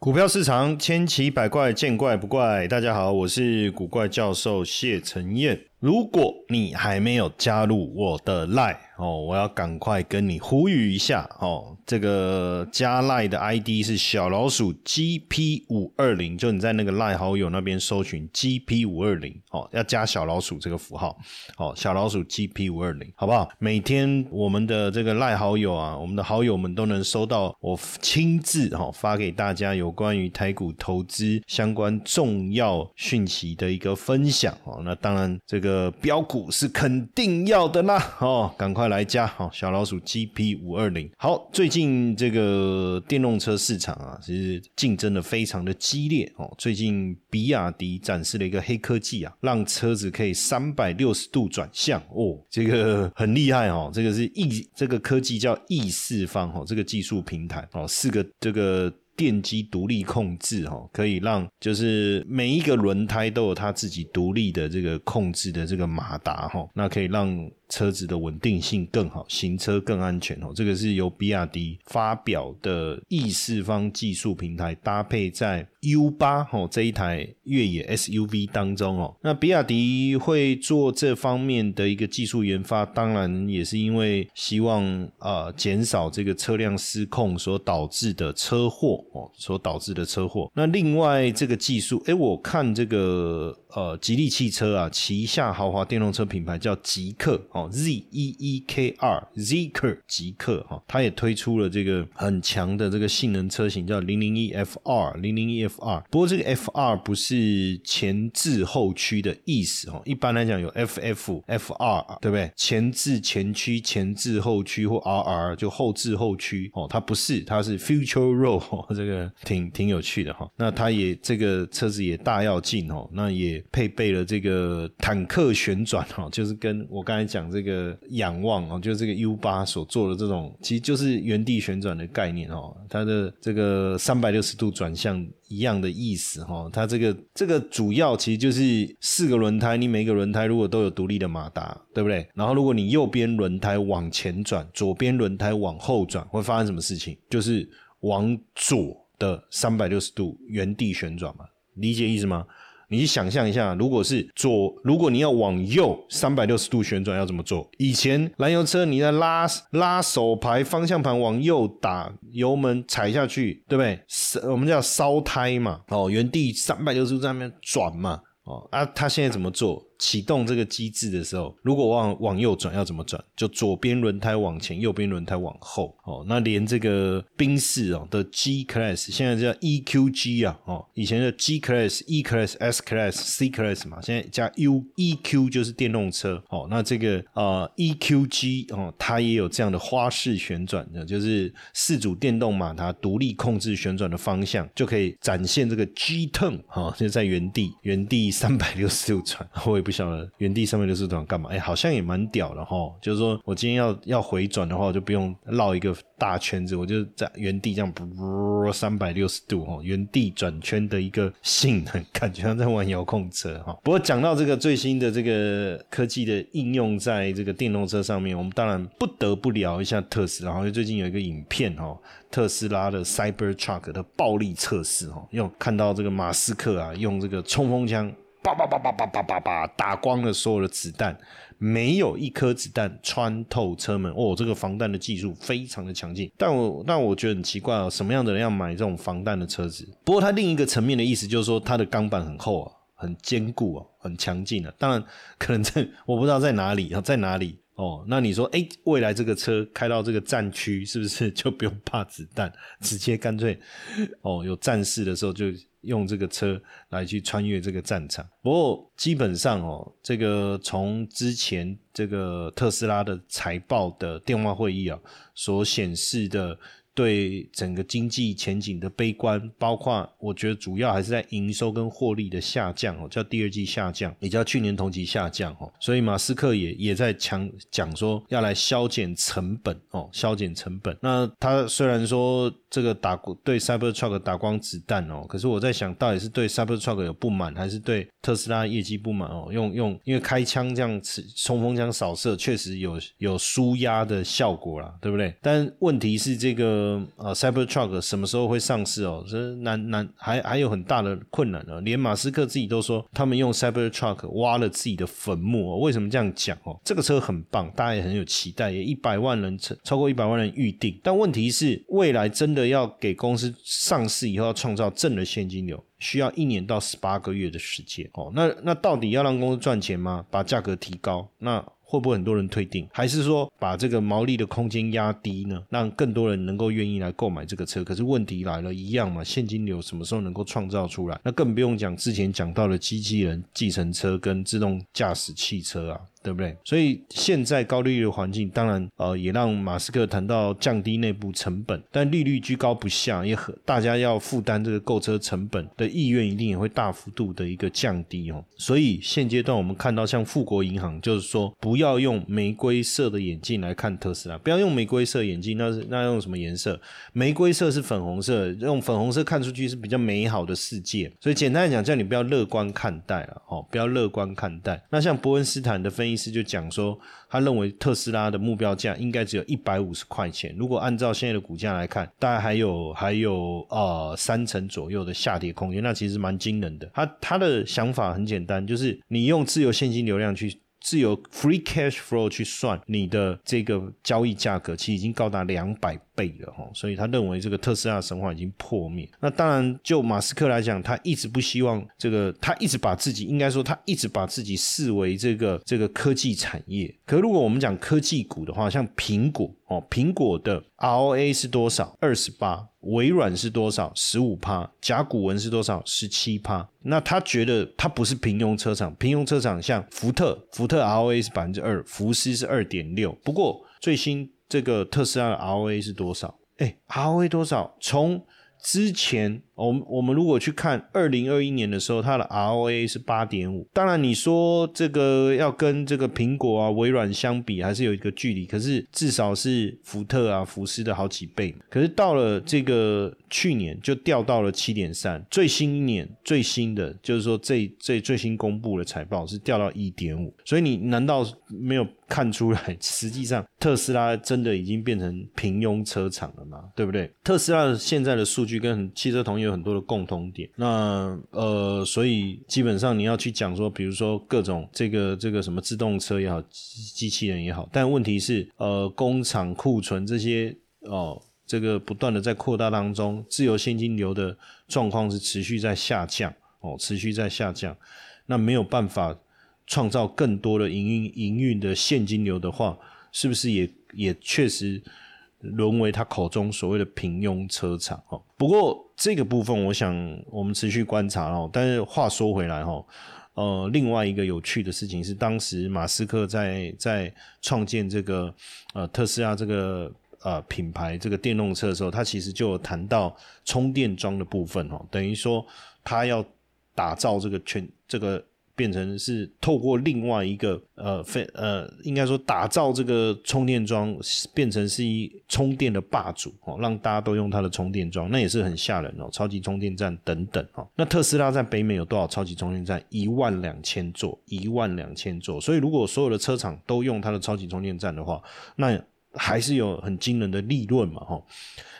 股票市场千奇百怪，见怪不怪。大家好，我是古怪教授谢承彦。如果你还没有加入我的 Line 哦，我要赶快跟你呼吁一下哦。这个加 Line 的 ID 是小老鼠 GP 五二零，就你在那个 Line 好友那边搜寻 GP 五二零哦，要加小老鼠这个符号哦，小老鼠 GP 五二零，好不好？每天我们的这个 Line 好友啊，我们的好友们都能收到我亲自哈发给大家有关于台股投资相关重要讯息的一个分享哦。那当然这个。呃，标股是肯定要的啦，哦，赶快来加，好，小老鼠 GP 五二零。好，最近这个电动车市场啊，其实竞争的非常的激烈哦。最近比亚迪展示了一个黑科技啊，让车子可以三百六十度转向哦，这个很厉害哦。这个是 E 这个科技叫 E 四方哦，这个技术平台哦，四个这个。电机独立控制，哈，可以让就是每一个轮胎都有它自己独立的这个控制的这个马达，哈，那可以让。车子的稳定性更好，行车更安全哦。这个是由比亚迪发表的 E 四方技术平台，搭配在 U 八哦这一台越野 SUV 当中哦。那比亚迪会做这方面的一个技术研发，当然也是因为希望啊减少这个车辆失控所导致的车祸哦，所导致的车祸。那另外这个技术，哎，我看这个。呃，吉利汽车啊，旗下豪华电动车品牌叫极客哦，Z E E K R Zeker 极客哈，它也推出了这个很强的这个性能车型，叫零零一 F R 零零一 F R。不过这个 F R 不是前置后驱的意思哦，一般来讲有 F F F R 对不对？前置前驱、前置后驱或 R R 就后置后驱哦，它不是，它是 Future Roll，这个挺挺有趣的哈。那它也这个车子也大要进哦，那也。配备了这个坦克旋转哈，就是跟我刚才讲这个仰望哦，就是这个 U 八所做的这种，其实就是原地旋转的概念哦。它的这个三百六十度转向一样的意思哈。它这个这个主要其实就是四个轮胎，你每个轮胎如果都有独立的马达，对不对？然后如果你右边轮胎往前转，左边轮胎往后转，会发生什么事情？就是往左的三百六十度原地旋转嘛，理解意思吗？你想象一下，如果是左，如果你要往右三百六十度旋转，要怎么做？以前燃油车你在拉拉手排方向盘往右打，油门踩下去，对不对？我们叫烧胎嘛，哦，原地三百六十度在那边转嘛，哦啊，他现在怎么做？启动这个机制的时候，如果往往右转要怎么转？就左边轮胎往前，右边轮胎往后。哦，那连这个宾士哦的 G Class 现在叫 EQG 啊，哦，以前的 G Class、E Class、S Class、C Class 嘛，现在加 U EQ 就是电动车。哦，那这个呃 EQG 哦，它也有这样的花式旋转的，就是四组电动马达独立控制旋转的方向，就可以展现这个 G turn 哈，就在原地原地三百六十度转，我也不。不晓得原地三百六十度干嘛？哎，好像也蛮屌的哈。就是说我今天要要回转的话，我就不用绕一个大圈子，我就在原地这样不三百六十度哈，原地转圈的一个性能，感觉像在玩遥控车哈。不过讲到这个最新的这个科技的应用在这个电动车上面，我们当然不得不聊一下特斯拉。因为最近有一个影片哈，特斯拉的 Cyber Truck 的暴力测试哈，用看到这个马斯克啊，用这个冲锋枪。叭叭叭叭叭叭叭叭，打光了所有的子弹，没有一颗子弹穿透车门。哦，这个防弹的技术非常的强劲。但我但我觉得很奇怪啊，什么样的人要买这种防弹的车子？不过它另一个层面的意思就是说，它的钢板很厚啊，很坚固啊，很强劲啊。当然，可能在我不知道在哪里啊，在哪里哦？那你说，哎，未来这个车开到这个战区，是不是就不用怕子弹，直接干脆哦，有战事的时候就。用这个车来去穿越这个战场，不过基本上哦，这个从之前这个特斯拉的财报的电话会议啊所显示的。对整个经济前景的悲观，包括我觉得主要还是在营收跟获利的下降哦，叫第二季下降，也叫去年同期下降哦。所以马斯克也也在强讲说要来削减成本哦，削减成本。那他虽然说这个打对 Cybertruck 打光子弹哦，可是我在想到底是对 Cybertruck 有不满，还是对特斯拉业绩不满哦？用用因为开枪这样冲锋枪扫射确实有有舒压的效果啦，对不对？但问题是这个。个呃 Cybertruck 什么时候会上市哦？这难难还还有很大的困难呢。连马斯克自己都说，他们用 Cybertruck 挖了自己的坟墓。哦。为什么这样讲哦？这个车很棒，大家也很有期待，也一百万人超超过一百万人预定。但问题是，未来真的要给公司上市以后要创造正的现金流，需要一年到十八个月的时间哦。那那到底要让公司赚钱吗？把价格提高，那？会不会很多人退订，还是说把这个毛利的空间压低呢？让更多人能够愿意来购买这个车？可是问题来了，一样嘛，现金流什么时候能够创造出来？那更不用讲之前讲到的机器人、计程车跟自动驾驶汽车啊。对不对？所以现在高利率的环境，当然呃，也让马斯克谈到降低内部成本，但利率居高不下，也很大家要负担这个购车成本的意愿，一定也会大幅度的一个降低哦。所以现阶段我们看到，像富国银行就是说，不要用玫瑰色的眼镜来看特斯拉，不要用玫瑰色眼镜，那是那用什么颜色？玫瑰色是粉红色，用粉红色看出去是比较美好的世界。所以简单来讲，叫你不要乐观看待了哦，不要乐观看待。那像伯恩斯坦的分意思就讲说，他认为特斯拉的目标价应该只有一百五十块钱。如果按照现在的股价来看，大概还有还有呃三成左右的下跌空间，那其实蛮惊人的。他他的想法很简单，就是你用自由现金流量去。自由 free cash flow 去算你的这个交易价格，其实已经高达两百倍了哈，所以他认为这个特斯拉神话已经破灭。那当然，就马斯克来讲，他一直不希望这个，他一直把自己应该说他一直把自己视为这个这个科技产业。可如果我们讲科技股的话，像苹果哦，苹果的 ROA 是多少？二十八。微软是多少？十五趴。甲骨文是多少？十七趴。那他觉得他不是平庸车厂，平庸车厂像福特，福特 ROA 是百分之二，福斯是二点六。不过最新这个特斯拉的 ROA 是多少？哎，ROA 多少？从之前，我们我们如果去看二零二一年的时候，它的 ROA 是八点五。当然，你说这个要跟这个苹果啊、微软相比，还是有一个距离。可是至少是福特啊、福斯的好几倍。可是到了这个去年，就掉到了七点三。最新一年最新的就是说，这这最新公布的财报是掉到一点五。所以你难道没有？看出来，实际上特斯拉真的已经变成平庸车厂了嘛？对不对？特斯拉现在的数据跟汽车同业有很多的共同点。那呃，所以基本上你要去讲说，比如说各种这个这个什么自动车也好，机器人也好，但问题是呃，工厂库存这些哦，这个不断的在扩大当中，自由现金流的状况是持续在下降哦，持续在下降，那没有办法。创造更多的营运营运的现金流的话，是不是也也确实沦为他口中所谓的平庸车厂？哦，不过这个部分，我想我们持续观察哦。但是话说回来哈，呃，另外一个有趣的事情是，当时马斯克在在创建这个呃特斯拉这个呃品牌这个电动车的时候，他其实就有谈到充电桩的部分哦，等于说他要打造这个全这个。变成是透过另外一个呃非呃，应该说打造这个充电桩，变成是一充电的霸主哦，让大家都用它的充电桩，那也是很吓人哦。超级充电站等等哦，那特斯拉在北美有多少超级充电站？一万两千座，一万两千座。所以如果所有的车厂都用它的超级充电站的话，那还是有很惊人的利润嘛，哈。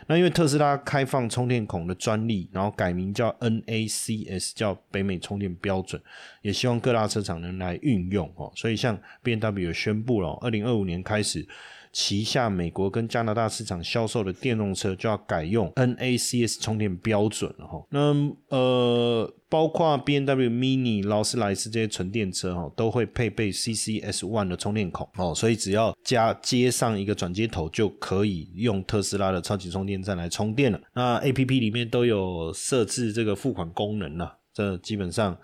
那因为特斯拉开放充电孔的专利，然后改名叫 NACS，叫北美充电标准，也希望各大车厂能来运用，哦。所以像 B M W 宣布了，二零二五年开始。旗下美国跟加拿大市场销售的电动车就要改用 NACS 充电标准了哈。那呃，包括 B M W Mini、劳斯莱斯这些纯电车哈，都会配备 CCS One 的充电口哦，所以只要加接上一个转接头，就可以用特斯拉的超级充电站来充电了。那 A P P 里面都有设置这个付款功能了，这基本上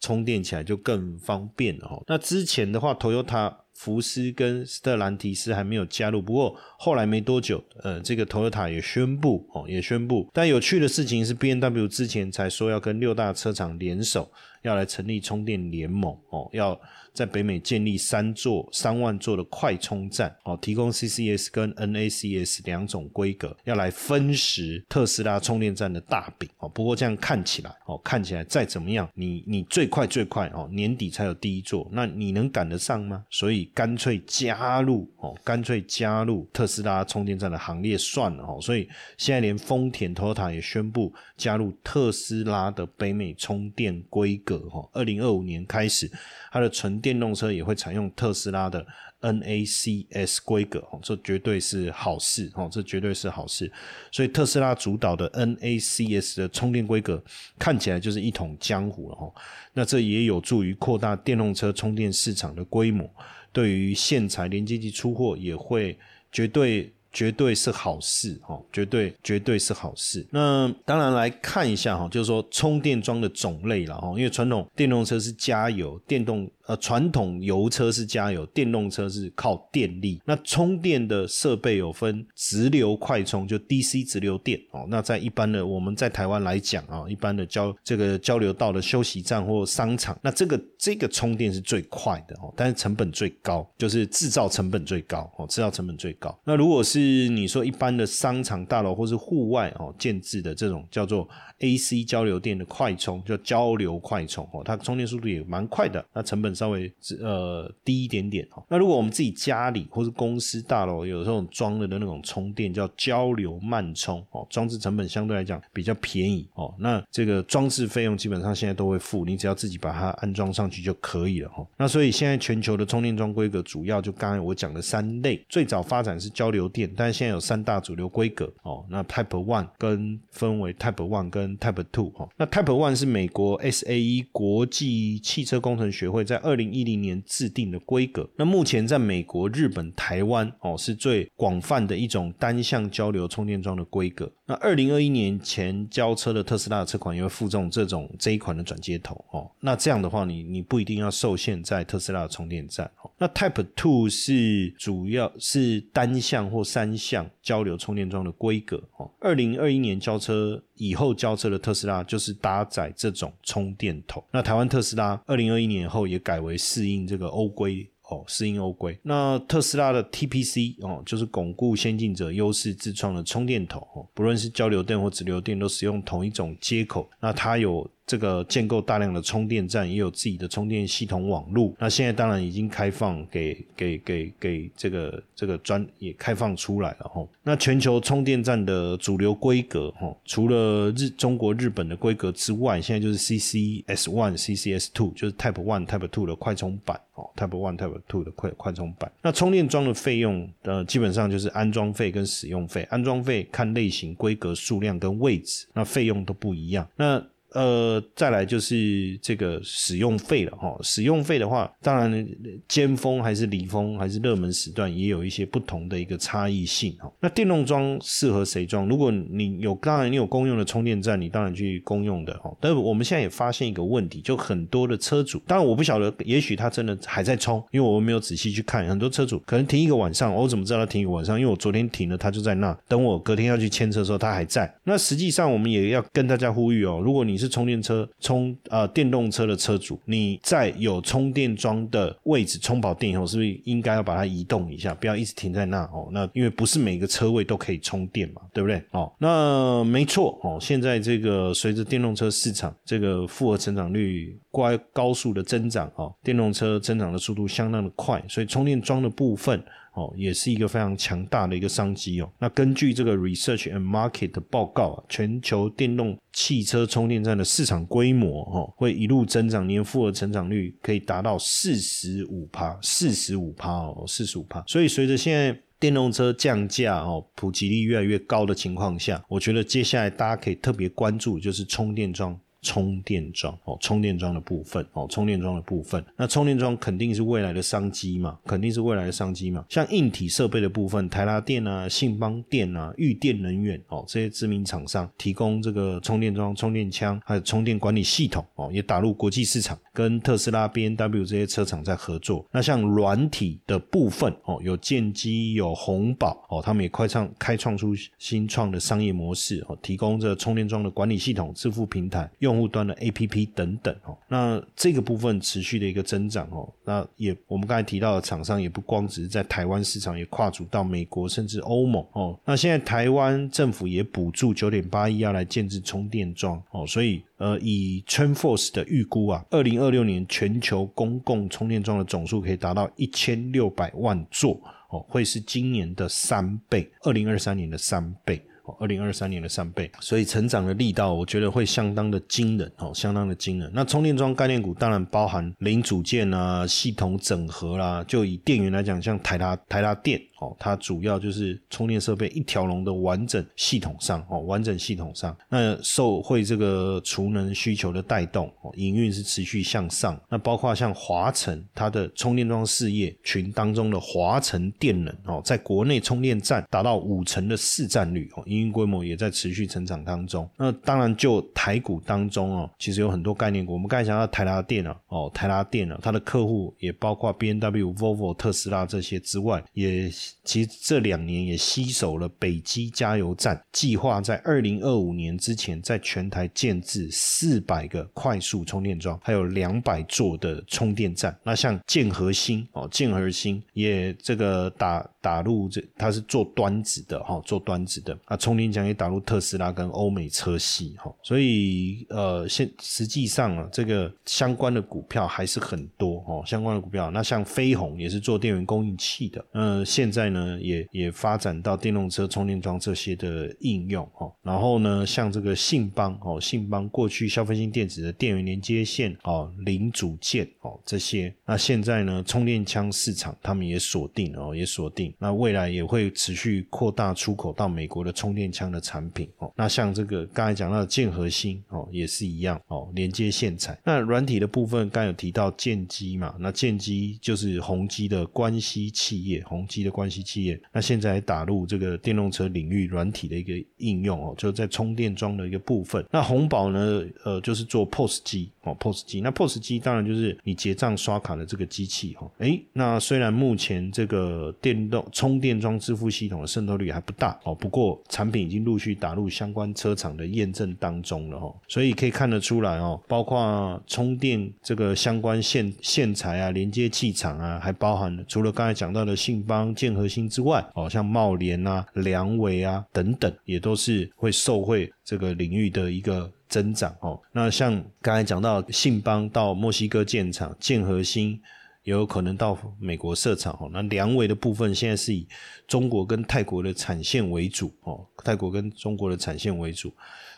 充电起来就更方便了哈。那之前的话，Toyota 福斯跟斯特兰提斯还没有加入，不过后来没多久，呃，这个 Toyota 也宣布哦，也宣布。但有趣的事情是，B N W 之前才说要跟六大车厂联手，要来成立充电联盟哦，要。在北美建立三座三万座的快充站，哦，提供 CCS 跟 NACS 两种规格，要来分食特斯拉充电站的大饼，哦。不过这样看起来，哦，看起来再怎么样，你你最快最快，哦，年底才有第一座，那你能赶得上吗？所以干脆加入，哦，干脆加入特斯拉充电站的行列算了，哦。所以现在连丰田、Toyota 也宣布加入特斯拉的北美充电规格，哈，二零二五年开始，它的纯电动车也会采用特斯拉的 NACS 规格哦，这绝对是好事哦，这绝对是好事。所以特斯拉主导的 NACS 的充电规格看起来就是一统江湖了哈。那这也有助于扩大电动车充电市场的规模，对于线材连接器出货也会绝对。绝对是好事哈，绝对绝对是好事。那当然来看一下哈，就是说充电桩的种类了哈，因为传统电动车是加油，电动呃传统油车是加油，电动车是靠电力。那充电的设备有分直流快充，就 DC 直流电哦。那在一般的我们在台湾来讲啊，一般的交这个交流道的休息站或商场，那这个这个充电是最快的哦，但是成本最高，就是制造成本最高哦，制造成本最高。那如果是你说一般的商场大楼或是户外哦建制的这种叫做 AC 交流电的快充，叫交流快充哦，它充电速度也蛮快的，那成本稍微呃低一点点哦。那如果我们自己家里或是公司大楼有这种装了的那种充电，叫交流慢充哦，装置成本相对来讲比较便宜哦。那这个装置费用基本上现在都会付，你只要自己把它安装上去就可以了哈。那所以现在全球的充电桩规格主要就刚才我讲的三类，最早发展是交流电。但是现在有三大主流规格哦，那 Type One 跟分为 Type One 跟 Type Two 哈。那 Type One 是美国 SAE 国际汽车工程学会在二零一零年制定的规格。那目前在美国、日本、台湾哦是最广泛的一种单向交流充电桩的规格。那二零二一年前交车的特斯拉的车款也会附送这种这一款的转接头哦。那这样的话，你你不一定要受限在特斯拉的充电站。那 Type Two 是主要是单向或三。向交流充电桩的规格哦，二零二一年交车以后交车的特斯拉就是搭载这种充电头。那台湾特斯拉二零二一年后也改为适应这个欧规哦，适应欧规。那特斯拉的 TPC 哦，就是巩固先进者优势自创的充电头哦，不论是交流电或直流电都使用同一种接口。那它有。这个建构大量的充电站，也有自己的充电系统网络。那现在当然已经开放给给给给这个这个专也开放出来了哈。那全球充电站的主流规格哈，除了日中国日本的规格之外，现在就是 CCS One、CCS Two，就是 Type One、Type Two 的快充版哦，Type One、Type Two 的快快充版。那充电桩的费用呃，基本上就是安装费跟使用费。安装费看类型、规格、数量跟位置，那费用都不一样。那呃，再来就是这个使用费了哈。使用费的话，当然尖峰还是离峰还是热门时段，也有一些不同的一个差异性哈。那电动桩适合谁装？如果你有，当然你有公用的充电站，你当然去公用的哈。但是我们现在也发现一个问题，就很多的车主，当然我不晓得，也许他真的还在充，因为我们没有仔细去看。很多车主可能停一个晚上，我怎么知道他停一个晚上？因为我昨天停了，他就在那，等我隔天要去牵车的时候，他还在。那实际上我们也要跟大家呼吁哦，如果你是是充电车充呃电动车的车主，你在有充电桩的位置充饱电以后，是不是应该要把它移动一下，不要一直停在那哦？那因为不是每个车位都可以充电嘛，对不对？哦，那没错哦。现在这个随着电动车市场这个复合成长率高高速的增长哦，电动车增长的速度相当的快，所以充电桩的部分。哦，也是一个非常强大的一个商机哦。那根据这个 Research and Market 的报告啊，全球电动汽车充电站的市场规模哦，会一路增长，年复合成长率可以达到四十五趴，四十五趴哦，四十五趴。所以随着现在电动车降价哦，普及率越来越高的情况下，我觉得接下来大家可以特别关注就是充电桩。充电桩哦，充电桩的部分哦，充电桩的部分，那充电桩肯定是未来的商机嘛，肯定是未来的商机嘛。像硬体设备的部分，台拉电啊、信邦电啊、裕电能源哦，这些知名厂商提供这个充电桩、充电枪还有充电管理系统哦，也打入国际市场，跟特斯拉、B N W 这些车厂在合作。那像软体的部分哦，有建机、有宏宝哦，他们也快创开创出新创的商业模式哦，提供这充电桩的管理系统、支付平台用。用户端的 APP 等等哦。那这个部分持续的一个增长哦，那也我们刚才提到的厂商也不光只是在台湾市场，也跨足到美国甚至欧盟哦。那现在台湾政府也补助九点八亿要来建制充电桩哦，所以呃，以 t r e n f o r c e 的预估啊，二零二六年全球公共充电桩的总数可以达到一千六百万座哦，会是今年的三倍，二零二三年的三倍。二零二三年的三倍，所以成长的力道，我觉得会相当的惊人哦，相当的惊人。那充电桩概念股当然包含零组件啊、系统整合啦，就以电源来讲，像台达台达电。它主要就是充电设备一条龙的完整系统上哦，完整系统上，那受惠这个储能需求的带动，营运是持续向上。那包括像华晨它的充电桩事业群当中的华晨电能哦，在国内充电站达到五成的市占率哦，营运规模也在持续成长当中。那当然就台股当中哦，其实有很多概念股，我们刚才讲到台达电啊，哦，台达电啊，它的客户也包括 B N W、Volvo、特斯拉这些之外，也。其实这两年也吸手了北基加油站计划在二零二五年之前在全台建置四百个快速充电桩，还有两百座的充电站。那像建和新哦，建和新也这个打打入这，它是做端子的哈，做端子的啊，充电枪也打入特斯拉跟欧美车系哈。所以呃，现实际上啊，这个相关的股票还是很多哦，相关的股票。那像飞鸿也是做电源供应器的，嗯，现在。呢，也也发展到电动车充电桩这些的应用哦。然后呢，像这个信邦哦，信邦过去消费性电子的电源连接线哦、零组件哦这些，那现在呢，充电枪市场他们也锁定哦，也锁定。那未来也会持续扩大出口到美国的充电枪的产品哦。那像这个刚才讲到的建核心哦，也是一样哦，连接线材。那软体的部分，刚有提到剑机嘛，那剑机就是宏基的关系企业，宏基的关系。企业那现在打入这个电动车领域软体的一个应用哦，就在充电桩的一个部分。那红宝呢，呃，就是做 POS 机哦，POS 机。那 POS 机当然就是你结账刷卡的这个机器哈。哎，那虽然目前这个电动充电桩支付系统的渗透率还不大哦，不过产品已经陆续打入相关车厂的验证当中了哈。所以可以看得出来哦，包括充电这个相关线线材啊、连接器厂啊，还包含除了刚才讲到的信邦、建和。之外，哦，像茂联啊、良伟啊等等，也都是会受惠这个领域的一个增长哦。那像刚才讲到信邦到墨西哥建厂，建核心也有可能到美国设厂哦。那梁伟的部分现在是以中国跟泰国的产线为主哦，泰国跟中国的产线为主。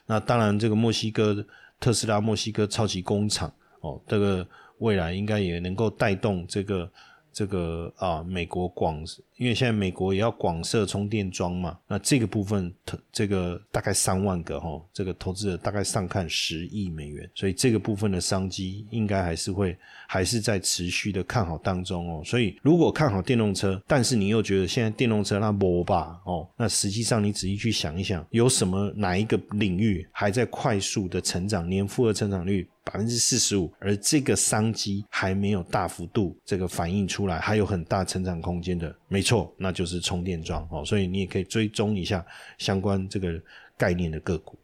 那当然，这个墨西哥特斯拉墨西哥超级工厂哦，这个未来应该也能够带动这个。这个啊，美国广，因为现在美国也要广设充电桩嘛，那这个部分，这个大概三万个哈，这个投资者大概上看十亿美元，所以这个部分的商机应该还是会还是在持续的看好当中哦。所以如果看好电动车，但是你又觉得现在电动车它磨吧哦，那实际上你仔细去想一想，有什么哪一个领域还在快速的成长，年复合成长率？百分之四十五，而这个商机还没有大幅度这个反映出来，还有很大成长空间的，没错，那就是充电桩哦，所以你也可以追踪一下相关这个概念的个股。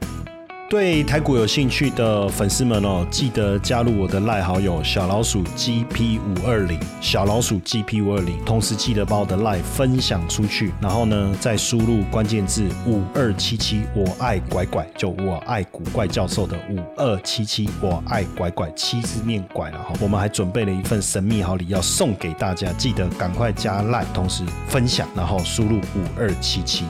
对台股有兴趣的粉丝们哦，记得加入我的赖好友小老鼠 GP 五二零，小老鼠 GP 五二零，同时记得把我的赖分享出去，然后呢，再输入关键字五二七七，我爱拐拐，就我爱古怪教授的五二七七，我爱拐拐，七字念拐了哈。我们还准备了一份神秘好礼要送给大家，记得赶快加赖，同时分享，然后输入五二七七。